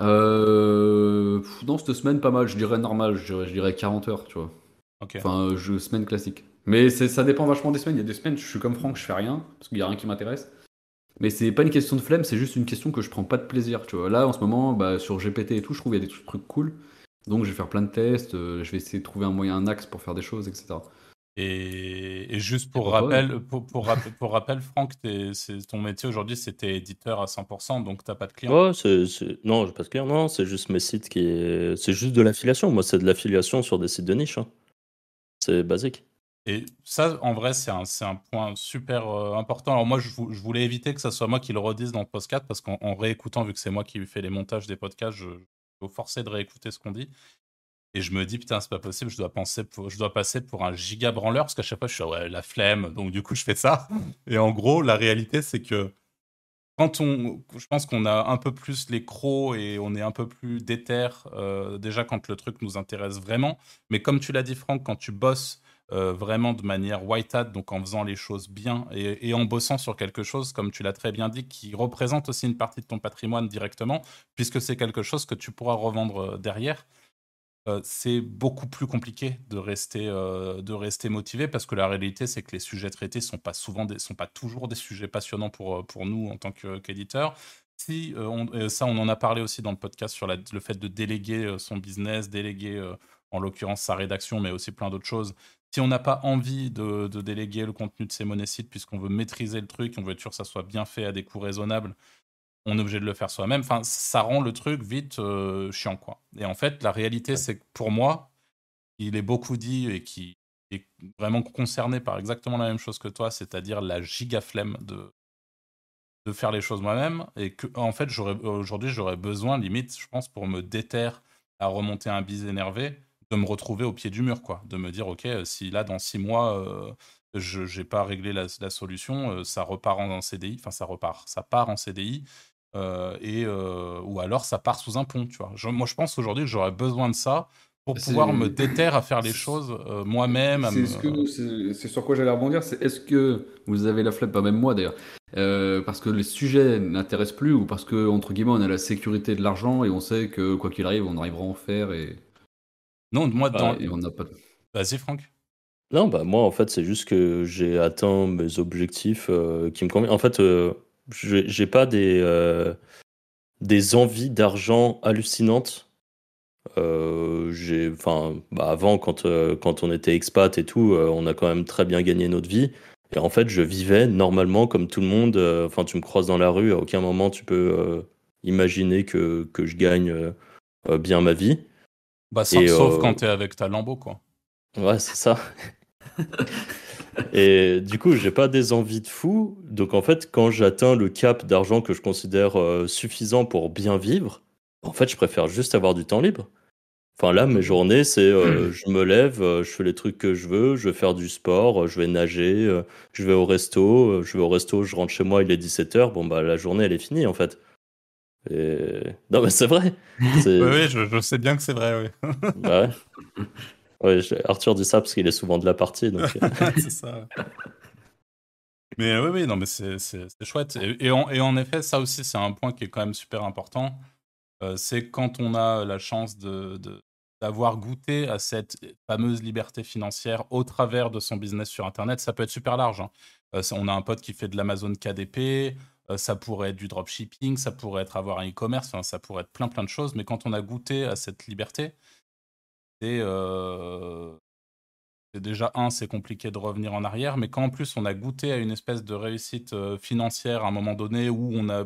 euh, Dans cette semaine, pas mal. Je dirais normal. Je dirais, je dirais 40 heures, tu vois. Enfin, je, semaine classique. Mais ça dépend vachement des semaines. Il y a des semaines, je suis comme Franck, je fais rien, parce qu'il n'y a rien qui m'intéresse. Mais c'est pas une question de flemme, c'est juste une question que je prends pas de plaisir. Tu vois. Là, en ce moment, bah, sur GPT et tout, je trouve qu'il y a des trucs cool. Donc, je vais faire plein de tests, euh, je vais essayer de trouver un moyen, un axe pour faire des choses, etc. Et, juste pour rappel, pour, pour, rappel, Franck, ton métier aujourd'hui, c'était éditeur à 100%, donc t'as pas de clients. Ouais, c'est, non, j'ai pas de clients, non, c'est juste mes sites qui est... c'est juste de l'affiliation. Moi, c'est de l'affiliation sur des sites de niche. Hein. C'est basique. Et ça, en vrai, c'est un, un, point super euh, important. Alors moi, je, je, voulais éviter que ce soit moi qui le redise dans le podcast, parce qu'en réécoutant, vu que c'est moi qui fais les montages des podcasts, je, je suis forcé de réécouter ce qu'on dit. Et je me dis, putain, c'est pas possible, je dois, penser je dois passer pour un giga branleur, parce qu'à chaque fois, je suis, ouais, la flemme, donc du coup, je fais ça. Et en gros, la réalité, c'est que quand on, je pense qu'on a un peu plus les crocs et on est un peu plus déter, euh, déjà quand le truc nous intéresse vraiment. Mais comme tu l'as dit, Franck, quand tu bosses euh, vraiment de manière white hat, donc en faisant les choses bien et, en bossant sur quelque chose, comme tu l'as très bien dit, qui représente aussi une partie de ton patrimoine directement, puisque c'est quelque chose que tu pourras revendre euh, derrière. Euh, c'est beaucoup plus compliqué de rester, euh, de rester motivé parce que la réalité, c'est que les sujets traités ne sont pas, sont pas toujours des sujets passionnants pour, euh, nous en tant qu'éditeurs. si, ça, on en a parlé aussi dans le podcast sur le fait de déléguer son business, déléguer en l'occurrence sa rédaction, mais aussi plein d'autres choses. Si on n'a pas envie de, de, déléguer le contenu de ces monésites puisqu'on veut maîtriser le truc, on veut être sûr que ça soit bien fait à des coûts raisonnables, on est obligé de le faire soi-même. Enfin, ça rend le truc vite euh, chiant, quoi. Et en fait, la réalité, c'est que pour moi, il est beaucoup dit et qui est vraiment concerné par exactement la même chose que toi, c'est-à-dire la giga flemme de, de faire les choses moi-même. Et que, en fait, aujourd'hui, j'aurais besoin, limite, je pense, pour me déterre à remonter un bise énervé, de me retrouver au pied du mur, quoi. De me dire, OK, si là, dans six mois, euh, je n'ai pas réglé la, solution, euh, ça repart en CDI, enfin, ça repart, ça part en CDI et, ou alors ça part sous un pont, tu vois. moi, je pense aujourd'hui que j'aurais besoin de ça pour pouvoir me déterre à faire les choses moi-même. C'est sur quoi j'allais rebondir, c'est est-ce que vous avez la flemme, pas même moi d'ailleurs, parce que les sujets n'intéressent plus ou parce que, entre guillemets, on a la sécurité de l'argent et on sait que quoi qu'il arrive, on arrivera à en faire et... Non, moi, dans... et on n'a pas... Vas-y, Franck. Non, bah moi, en fait, c'est juste que j'ai atteint mes objectifs qui me conviennent. En fait, j'ai pas des, euh, des envies d'argent hallucinantes. Euh, j'ai, enfin, bah avant, quand, euh, quand on était expat et tout, on a quand même très bien gagné notre vie. Et en fait, je vivais normalement comme tout le monde. Enfin, tu me croises dans la rue, à aucun moment tu peux imaginer que, que je gagne bien ma vie. Bah, sauf, quand tu es avec ta Lambo, quoi. Ouais, c'est ça. [laughs] Et du coup, j'ai pas des envies de fou. Donc en fait, quand j'atteins le cap d'argent que je considère euh, suffisant pour bien vivre, en fait, je préfère juste avoir du temps libre. Enfin là, mes journées, c'est euh, je me lève, euh, je fais les trucs que je veux, je vais faire du sport, je vais nager, je vais au resto, je vais au resto, je rentre chez moi, il est 17h, bon bah la journée elle est finie en fait. Et... Non mais c'est vrai. [laughs] oui, oui je, sais bien que c'est vrai, oui. ouais. [laughs] Oui, Arthur dit ça parce qu'il est souvent de la partie. Euh. [laughs] c'est ça. Mais oui, oui, non, mais c'est chouette. Et, en, effet, ça aussi, c'est un point qui est quand même super important. Euh, c'est quand on a la chance de, d'avoir goûté à cette fameuse liberté financière au travers de son business sur Internet, ça peut être super large. Hein. Euh, on a un pote qui fait de l'Amazon KDP, ça pourrait être du dropshipping, ça pourrait être avoir un e-commerce, ça pourrait être plein plein de choses. Mais quand on a goûté à cette liberté, c'est déjà un, c'est compliqué de revenir en arrière, mais quand en plus on a goûté à une espèce de réussite financière à un moment donné où on a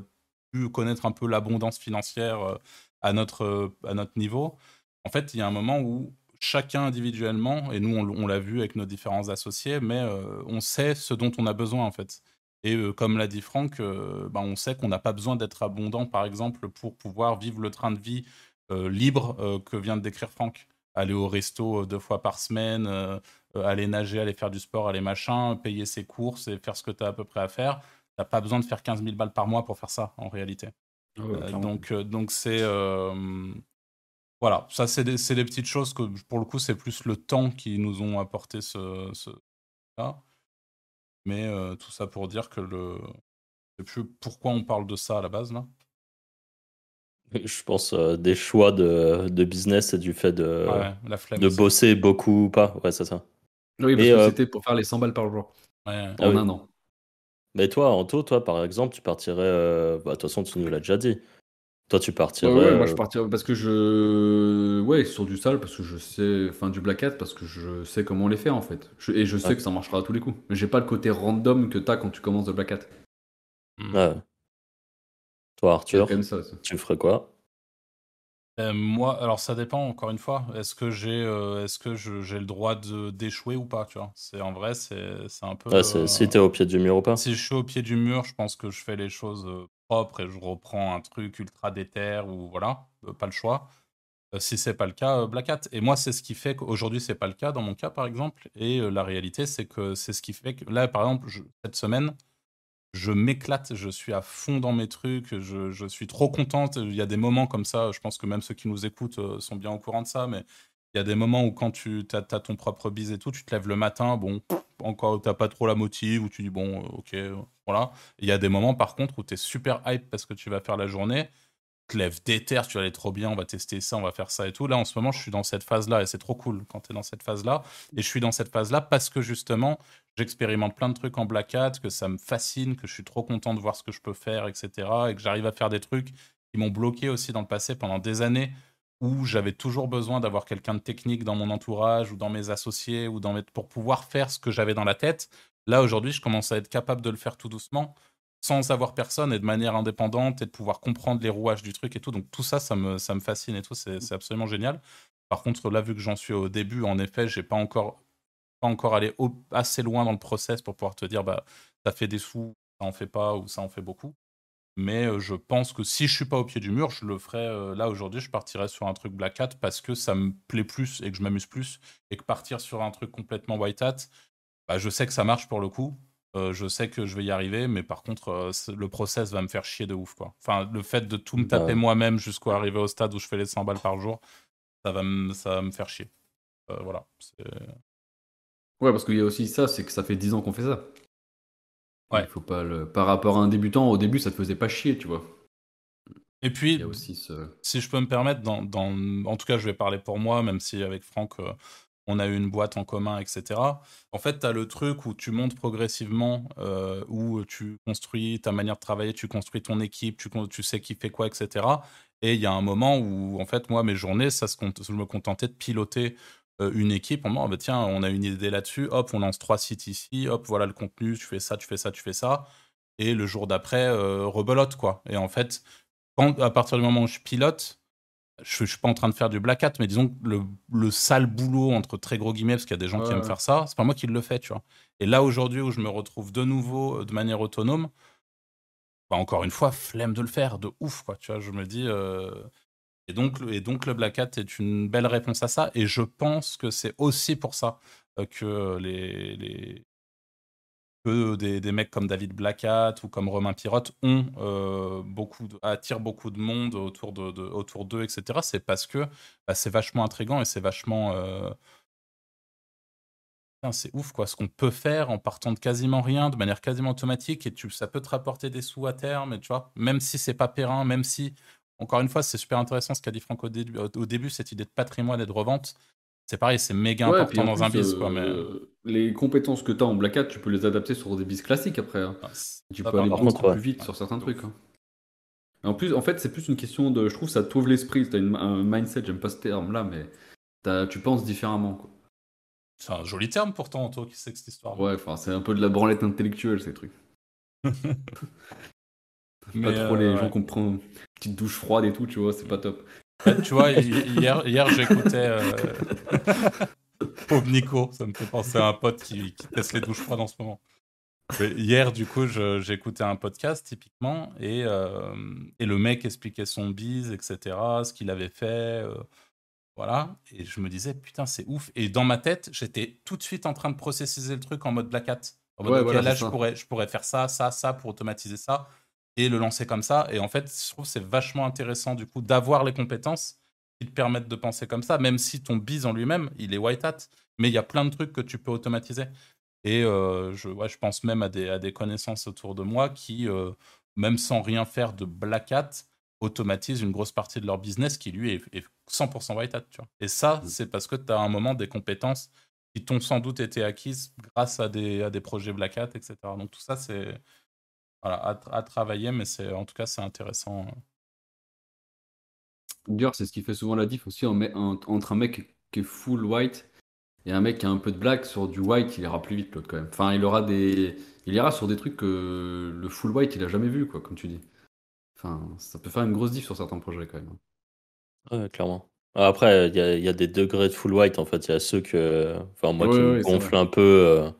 pu connaître un peu l'abondance financière à notre, à notre niveau, en fait, il y a un moment où chacun individuellement, et nous on, l'a vu avec nos différents associés, mais on sait ce dont on a besoin en fait. Et comme l'a dit Franck, ben, on sait qu'on n'a pas besoin d'être abondant, par exemple, pour pouvoir vivre le train de vie libre que vient de décrire Franck aller au resto euh, deux fois par semaine, euh, euh, aller nager, aller faire du sport, aller machin, payer ses courses et faire ce que tu as à peu près à faire. Tu n'as pas besoin de faire 15 000 balles par mois pour faire ça, en réalité. Ah donc, donc c'est. voilà, ça, c'est des, des, petites choses que, pour le coup, c'est plus le temps qui nous ont apporté ce. ce là. Mais tout ça pour dire que le. Je sais plus pourquoi on parle de ça à la base, là. [laughs] Je pense euh, des choix de, de, business et du fait de, de bosser beaucoup ou pas. Ouais, c'est ça. Oui, parce que euh, c'était pour faire les 100 balles par jour. Ouais. En ah un an. Mais toi, Anto, toi, par exemple, tu partirais. Euh, bah, de toute façon, tu nous l'as déjà dit. Toi, tu partirais. Ouais, moi, je partirais parce que je. Ouais, sur du sale, parce que je sais. Enfin, du black hat, parce que je sais comment les faire, en fait. Et je sais que ça marchera à tous les coups. Mais j'ai pas le côté random que t'as quand tu commences de black hat. Ouais. Toi, Arthur, tu ferais quoi? Euh, moi, alors ça dépend encore une fois. Est-ce que j'ai, euh, est-ce que j'ai le droit de d'échouer ou pas, tu vois? C'est en vrai, c'est c'est un peu. Ouais, euh, si t'es au pied du mur ou pas. Si je suis au pied du mur, je pense que je fais les choses propres et je reprends un truc ultra déter ou voilà, pas le choix. si c'est pas le cas, Black Hat. Et moi, c'est ce qui fait qu'aujourd'hui c'est pas le cas dans mon cas par exemple. Et la réalité, c'est que c'est ce qui fait que là, par exemple, cette semaine je m'éclate, je suis à fond dans mes trucs, je, suis trop contente. Il y a des moments comme ça, je pense que même ceux qui nous écoutent euh, sont bien au courant de ça, mais il y a des moments où quand tu as, ton propre bise et tout, tu te lèves le matin, bon, encore t'as pas trop la motive, où tu dis bon, euh, ok, voilà. Il y a des moments par contre où tu es super hype parce que tu vas faire la journée, te lèves déter, tu vas aller trop bien, on va tester ça, on va faire ça et tout. Là, en ce moment, je suis dans cette phase-là et c'est trop cool quand tu es dans cette phase-là. Et je suis dans cette phase-là parce que justement, j'expérimente plein de trucs en Black Hat, que ça me fascine, que je suis trop content de voir ce que je peux faire, etc. Et que j'arrive à faire des trucs qui m'ont bloqué aussi dans le passé pendant des années où j'avais toujours besoin d'avoir quelqu'un de technique dans mon entourage ou dans mes associés ou dans mes... pour pouvoir faire ce que j'avais dans la tête. Là, aujourd'hui, je commence à être capable de le faire tout doucement sans avoir personne et de manière indépendante et de pouvoir comprendre les rouages du truc et tout. Donc tout ça, ça me, ça me fascine et tout, c'est absolument génial. Par contre, là, vu que j'en suis au début, en effet, j'ai pas encore pas encore allé assez loin dans le process pour pouvoir te dire bah ça fait des sous, ça en fait pas ou ça en fait beaucoup. Mais euh, je pense que si je suis pas au pied du mur, je le ferai euh, là aujourd'hui. Je partirai sur un truc Black Hat parce que ça me plaît plus et que je m'amuse plus. Et que partir sur un truc complètement White Hat, bah, je sais que ça marche pour le coup. Euh, je sais que je vais y arriver, mais par contre, euh, le process va me faire chier de ouf. Quoi. Enfin, le fait de tout me taper moi-même jusqu'à arriver au stade où je fais les 100 balles par jour, ça va me, ça va me faire chier. Euh, voilà. Ouais, parce qu'il y a aussi ça, c'est que ça fait 10 ans qu'on fait ça. Ouais. Il faut pas le... Par rapport à un débutant, au début, ça te faisait pas chier, tu vois. Et puis, si je peux me permettre, dans, dans, en tout cas, je vais parler pour moi, même si avec Franck, on a eu une boîte en commun, etc. En fait, tu as le truc où tu montes progressivement, euh, où tu construis ta manière de travailler, tu construis ton équipe, tu, sais qui fait quoi, etc. Et il y a un moment où, en fait, moi, mes journées, ça se je me contentais de piloter euh, une équipe en disant, bah, tiens, on a une idée là-dessus, hop, on lance trois sites ici, hop, voilà le contenu, tu fais ça, tu fais ça, tu fais ça. Et le jour d'après, euh, rebelote, quoi. Et en fait, quand, à partir du moment où je pilote, je, ne suis pas en train de faire du black hat, mais disons que le, sale boulot, entre très gros guillemets, parce qu'il y a des gens qui aiment faire ça, c'est pas moi qui le fais, tu vois. Et là, aujourd'hui, où je me retrouve de nouveau euh, de manière autonome, bah, encore une fois, flemme de le faire, de ouf, quoi, tu vois. Je me dis. Euh, et, donc, et donc, le black hat est une belle réponse à ça, et je pense que c'est aussi pour ça euh, que les, des, mecs comme David Blackhat ou comme Romain Pirotte ont euh, beaucoup attirent beaucoup de monde autour de, autour d'eux, etc. C'est parce que bah, c'est vachement intrigant et c'est vachement euh, c'est ouf quoi, ce qu'on peut faire en partant de quasiment rien, de manière quasiment automatique, et tu, ça peut te rapporter des sous à terme, et tu vois, même si c'est pas périn, même si, encore une fois, c'est super intéressant ce qu'a dit Franck au, au début, cette idée de patrimoine et de revente, c'est pareil, c'est méga important dans un bis. Quoi, mais... Euh, les compétences que tu as en Black Hat, tu peux les adapter sur des bis classiques après. Hein. Ah, tu peux aller beaucoup plus vite sur certains trucs. Hein. En plus, en fait, c'est plus une question de. Je trouve ça t'ouvre l'esprit. Tu as un mindset, j'aime pas ce terme-là, mais tu penses différemment. C'est un joli terme pourtant, toi qui sais que cette histoire? Ouais, enfin, c'est un peu de la branlette intellectuelle, ces trucs. [laughs] mais pas trop les euh, gens qui prennent une petite douche froide et tout, tu vois, c'est pas top tu vois, hier, hier j'écoutais. Euh... Pauvre Nico, ça me fait penser à un pote qui, qui teste les douches froides en ce moment. hier, du coup, j'écoutais un podcast typiquement et, euh, et, le mec expliquait son bise, etc., ce qu'il avait fait. Euh, voilà. Et je me disais, putain, c'est ouf. Et dans ma tête, j'étais tout de suite en train de processiser le truc en mode Black Hat. En mode, là, je pourrais, je pourrais faire ça, ça, ça pour automatiser ça et le lancer comme ça. Et en fait, je trouve c'est vachement intéressant du coup d'avoir les compétences qui te permettent de penser comme ça, même si ton bise en lui-même, il est white hat, mais il y a plein de trucs que tu peux automatiser. Et euh, je, ouais, je pense même à des, à des connaissances autour de moi qui, euh, même sans rien faire de black hat, automatisent une grosse partie de leur business qui, lui, est, 100% white hat. Tu vois. Et ça, mmh. c'est parce que tu as un moment des compétences qui t'ont sans doute été acquises grâce à des, à des projets black hat, etc. Donc tout ça, c'est à, travailler, mais c'est en tout cas c'est intéressant. D'ailleurs, c'est ce qui fait souvent la diff aussi entre un mec qui est full white et un mec qui a un peu de black sur du white, il ira plus vite l'autre quand même. Enfin, il aura des, il ira sur des trucs que le full white il a jamais vu quoi, comme tu dis. Enfin, ça peut faire une grosse diff sur certains projets quand même. Ouais, clairement. Après, il y, a des degrés de full white en fait. Il y a ceux que, enfin moi qui me gonfle un peu. Euh,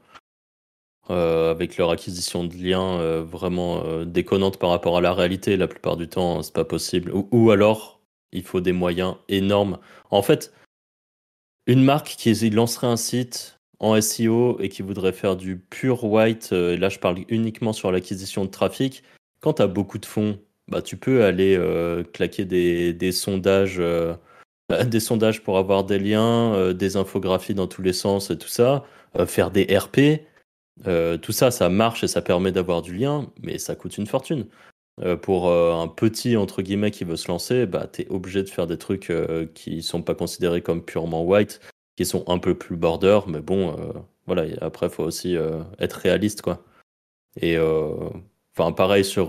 euh, avec leur acquisition de liens euh, vraiment euh, déconnante par rapport à la réalité. La plupart du temps, c'est pas possible. Ou, alors, il faut des moyens énormes. En fait, une marque qui lancerait un site en SEO et qui voudrait faire du pure white, et là je parle uniquement sur l'acquisition de trafic, quand tu as beaucoup de fonds, bah, tu peux aller claquer des sondages. [laughs] des sondages pour avoir des liens, des infographies dans tous les sens et tout ça, faire des RP, euh, tout ça, ça marche et ça permet d'avoir du lien, mais ça coûte une fortune. Euh, pour euh, un petit, entre guillemets, qui veut se lancer, bah, tu es obligé de faire des trucs qui sont pas considérés comme purement white, qui sont un peu plus border, mais bon, voilà, après, faut aussi être réaliste, quoi. Et enfin, pareil sur,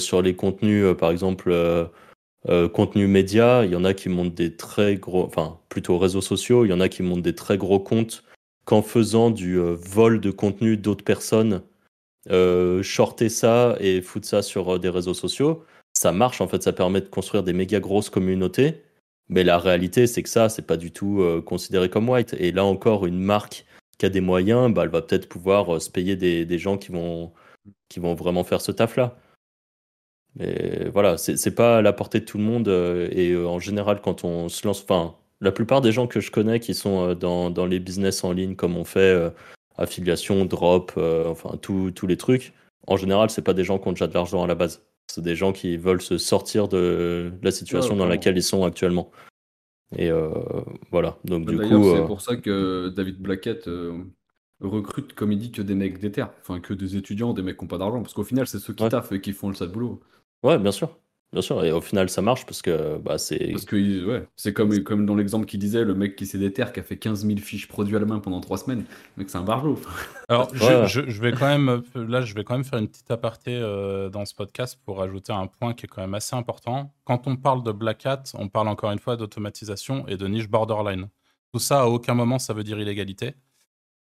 sur les contenus, par exemple, contenu média, il y en a qui montent des très gros, enfin, plutôt réseaux sociaux, il y en a qui montent des très gros comptes qu'en faisant du euh, vol de contenu d'autres personnes, euh, shorter ça et foutre ça sur euh, des réseaux sociaux, ça marche en fait, ça permet de construire des méga grosses communautés. Mais la réalité, c'est que ça, c'est pas du tout considéré comme white. Et là encore, une marque qui a des moyens, bah, elle va peut-être pouvoir se payer des, gens qui vont, qui vont vraiment faire ce taf-là. Mais voilà, c'est pas à la portée de tout le monde. et en général, quand on se lance, enfin, la plupart des gens que je connais qui sont euh, dans, dans les business en ligne comme on fait, euh, affiliation, drop, enfin tous les trucs. En général, c'est pas des gens qui ont déjà de l'argent à la base. C'est des gens qui veulent se sortir de la situation dans laquelle ils sont actuellement. Et voilà. Donc du coup, c'est pour ça que David Blackett recrute, comme il dit, que des mecs d'éther, enfin que des étudiants, des mecs qui n'ont pas d'argent, parce qu'au final, c'est ceux qui taffent et qui font le sale boulot. Ouais, bien sûr. Bien sûr, et au final ça marche parce que bah, c'est. Parce que ouais, c'est comme, comme dans l'exemple qu'il disait, le mec qui s'est déterre, qui a fait 15 000 fiches produits à la main pendant 3 semaines. Le mec, c'est un barjot. Alors, [laughs] je, je, vais quand même, là, je vais quand même faire une petite aparté euh, dans ce podcast pour ajouter un point qui est quand même assez important. Quand on parle de Black Hat, on parle encore une fois d'automatisation et de niche borderline. Tout ça, à aucun moment, ça veut dire illégalité.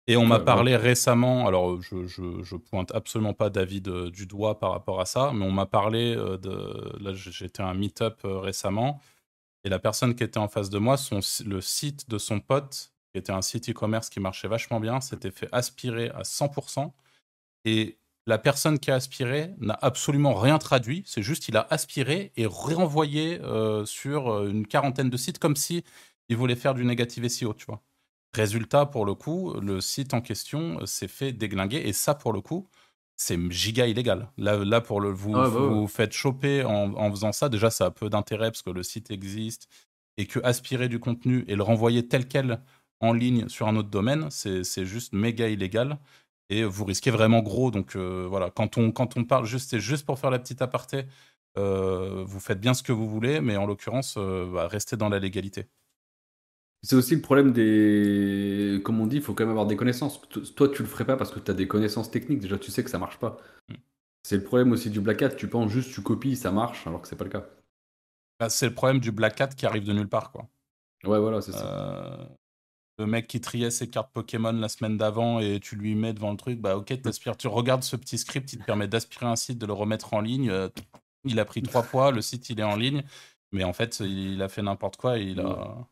Et on m'a parlé récemment, alors je, je, pointe absolument pas David euh, du doigt par rapport à ça, mais on m'a parlé euh, de. Là, j'étais à un meet-up euh, récemment, et la personne qui était en face de moi, son, le site de son pote, qui était un site e-commerce qui marchait vachement bien, s'était fait aspirer à 100%. Et la personne qui a aspiré n'a absolument rien traduit, c'est juste il a aspiré et renvoyé sur une quarantaine de sites comme si il voulait faire du négatif SEO, tu vois. Résultat, pour le coup, le site en question euh, s'est fait déglinguer. Et ça, pour le coup, c'est giga illégal. Là, là pour le, vous ah, bah vous, faites choper en, faisant ça. Déjà, ça a peu d'intérêt parce que le site existe et que aspirer du contenu et le renvoyer tel quel en ligne sur un autre domaine, c'est juste méga illégal. Et vous risquez vraiment gros. Donc euh, voilà, quand on, quand on parle, juste, c'est juste pour faire la petite aparté, euh, vous faites bien ce que vous voulez, mais en l'occurrence, bah, restez dans la légalité. C'est aussi le problème des. Comme on dit, il faut quand même avoir des connaissances. Toi, tu le ferais pas parce que tu as des connaissances techniques. Déjà, tu sais que ça marche pas. Mm. C'est le problème aussi du Black Hat. Tu penses juste, tu copies, ça marche, alors que c'est pas le cas. Bah, c'est le problème du Black Hat qui arrive de nulle part, quoi. Ouais, voilà, c'est ça. Euh, le mec qui triait ses cartes Pokémon la semaine d'avant et tu lui mets devant le truc, bah ok, t'aspires, tu regardes ce petit script, il te permet d'aspirer un site, de le remettre en ligne. Euh, il a pris trois fois, le site il est en ligne, mais en fait il a fait n'importe quoi et il a.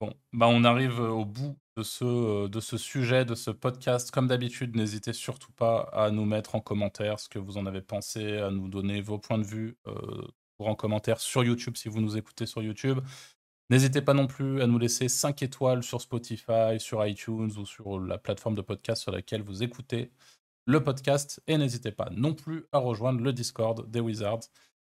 Bon, bah on arrive au bout de ce, de ce sujet, de ce podcast. Comme d'habitude, n'hésitez surtout pas à nous mettre en commentaire ce que vous en avez pensé, à nous donner vos points de vue euh, en commentaire sur YouTube si vous nous écoutez sur YouTube. N'hésitez pas non plus à nous laisser 5 étoiles sur Spotify, sur iTunes ou sur la plateforme de podcast sur laquelle vous écoutez le podcast. Et n'hésitez pas non plus à rejoindre le Discord des Wizards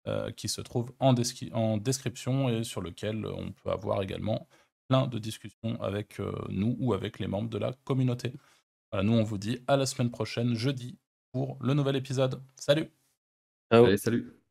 euh, qui se trouve en, en description et sur lequel on peut avoir également plein de discussions avec euh, nous ou avec les membres de la communauté. nous, on vous dit à la semaine prochaine, jeudi, pour le nouvel épisode. Salut salut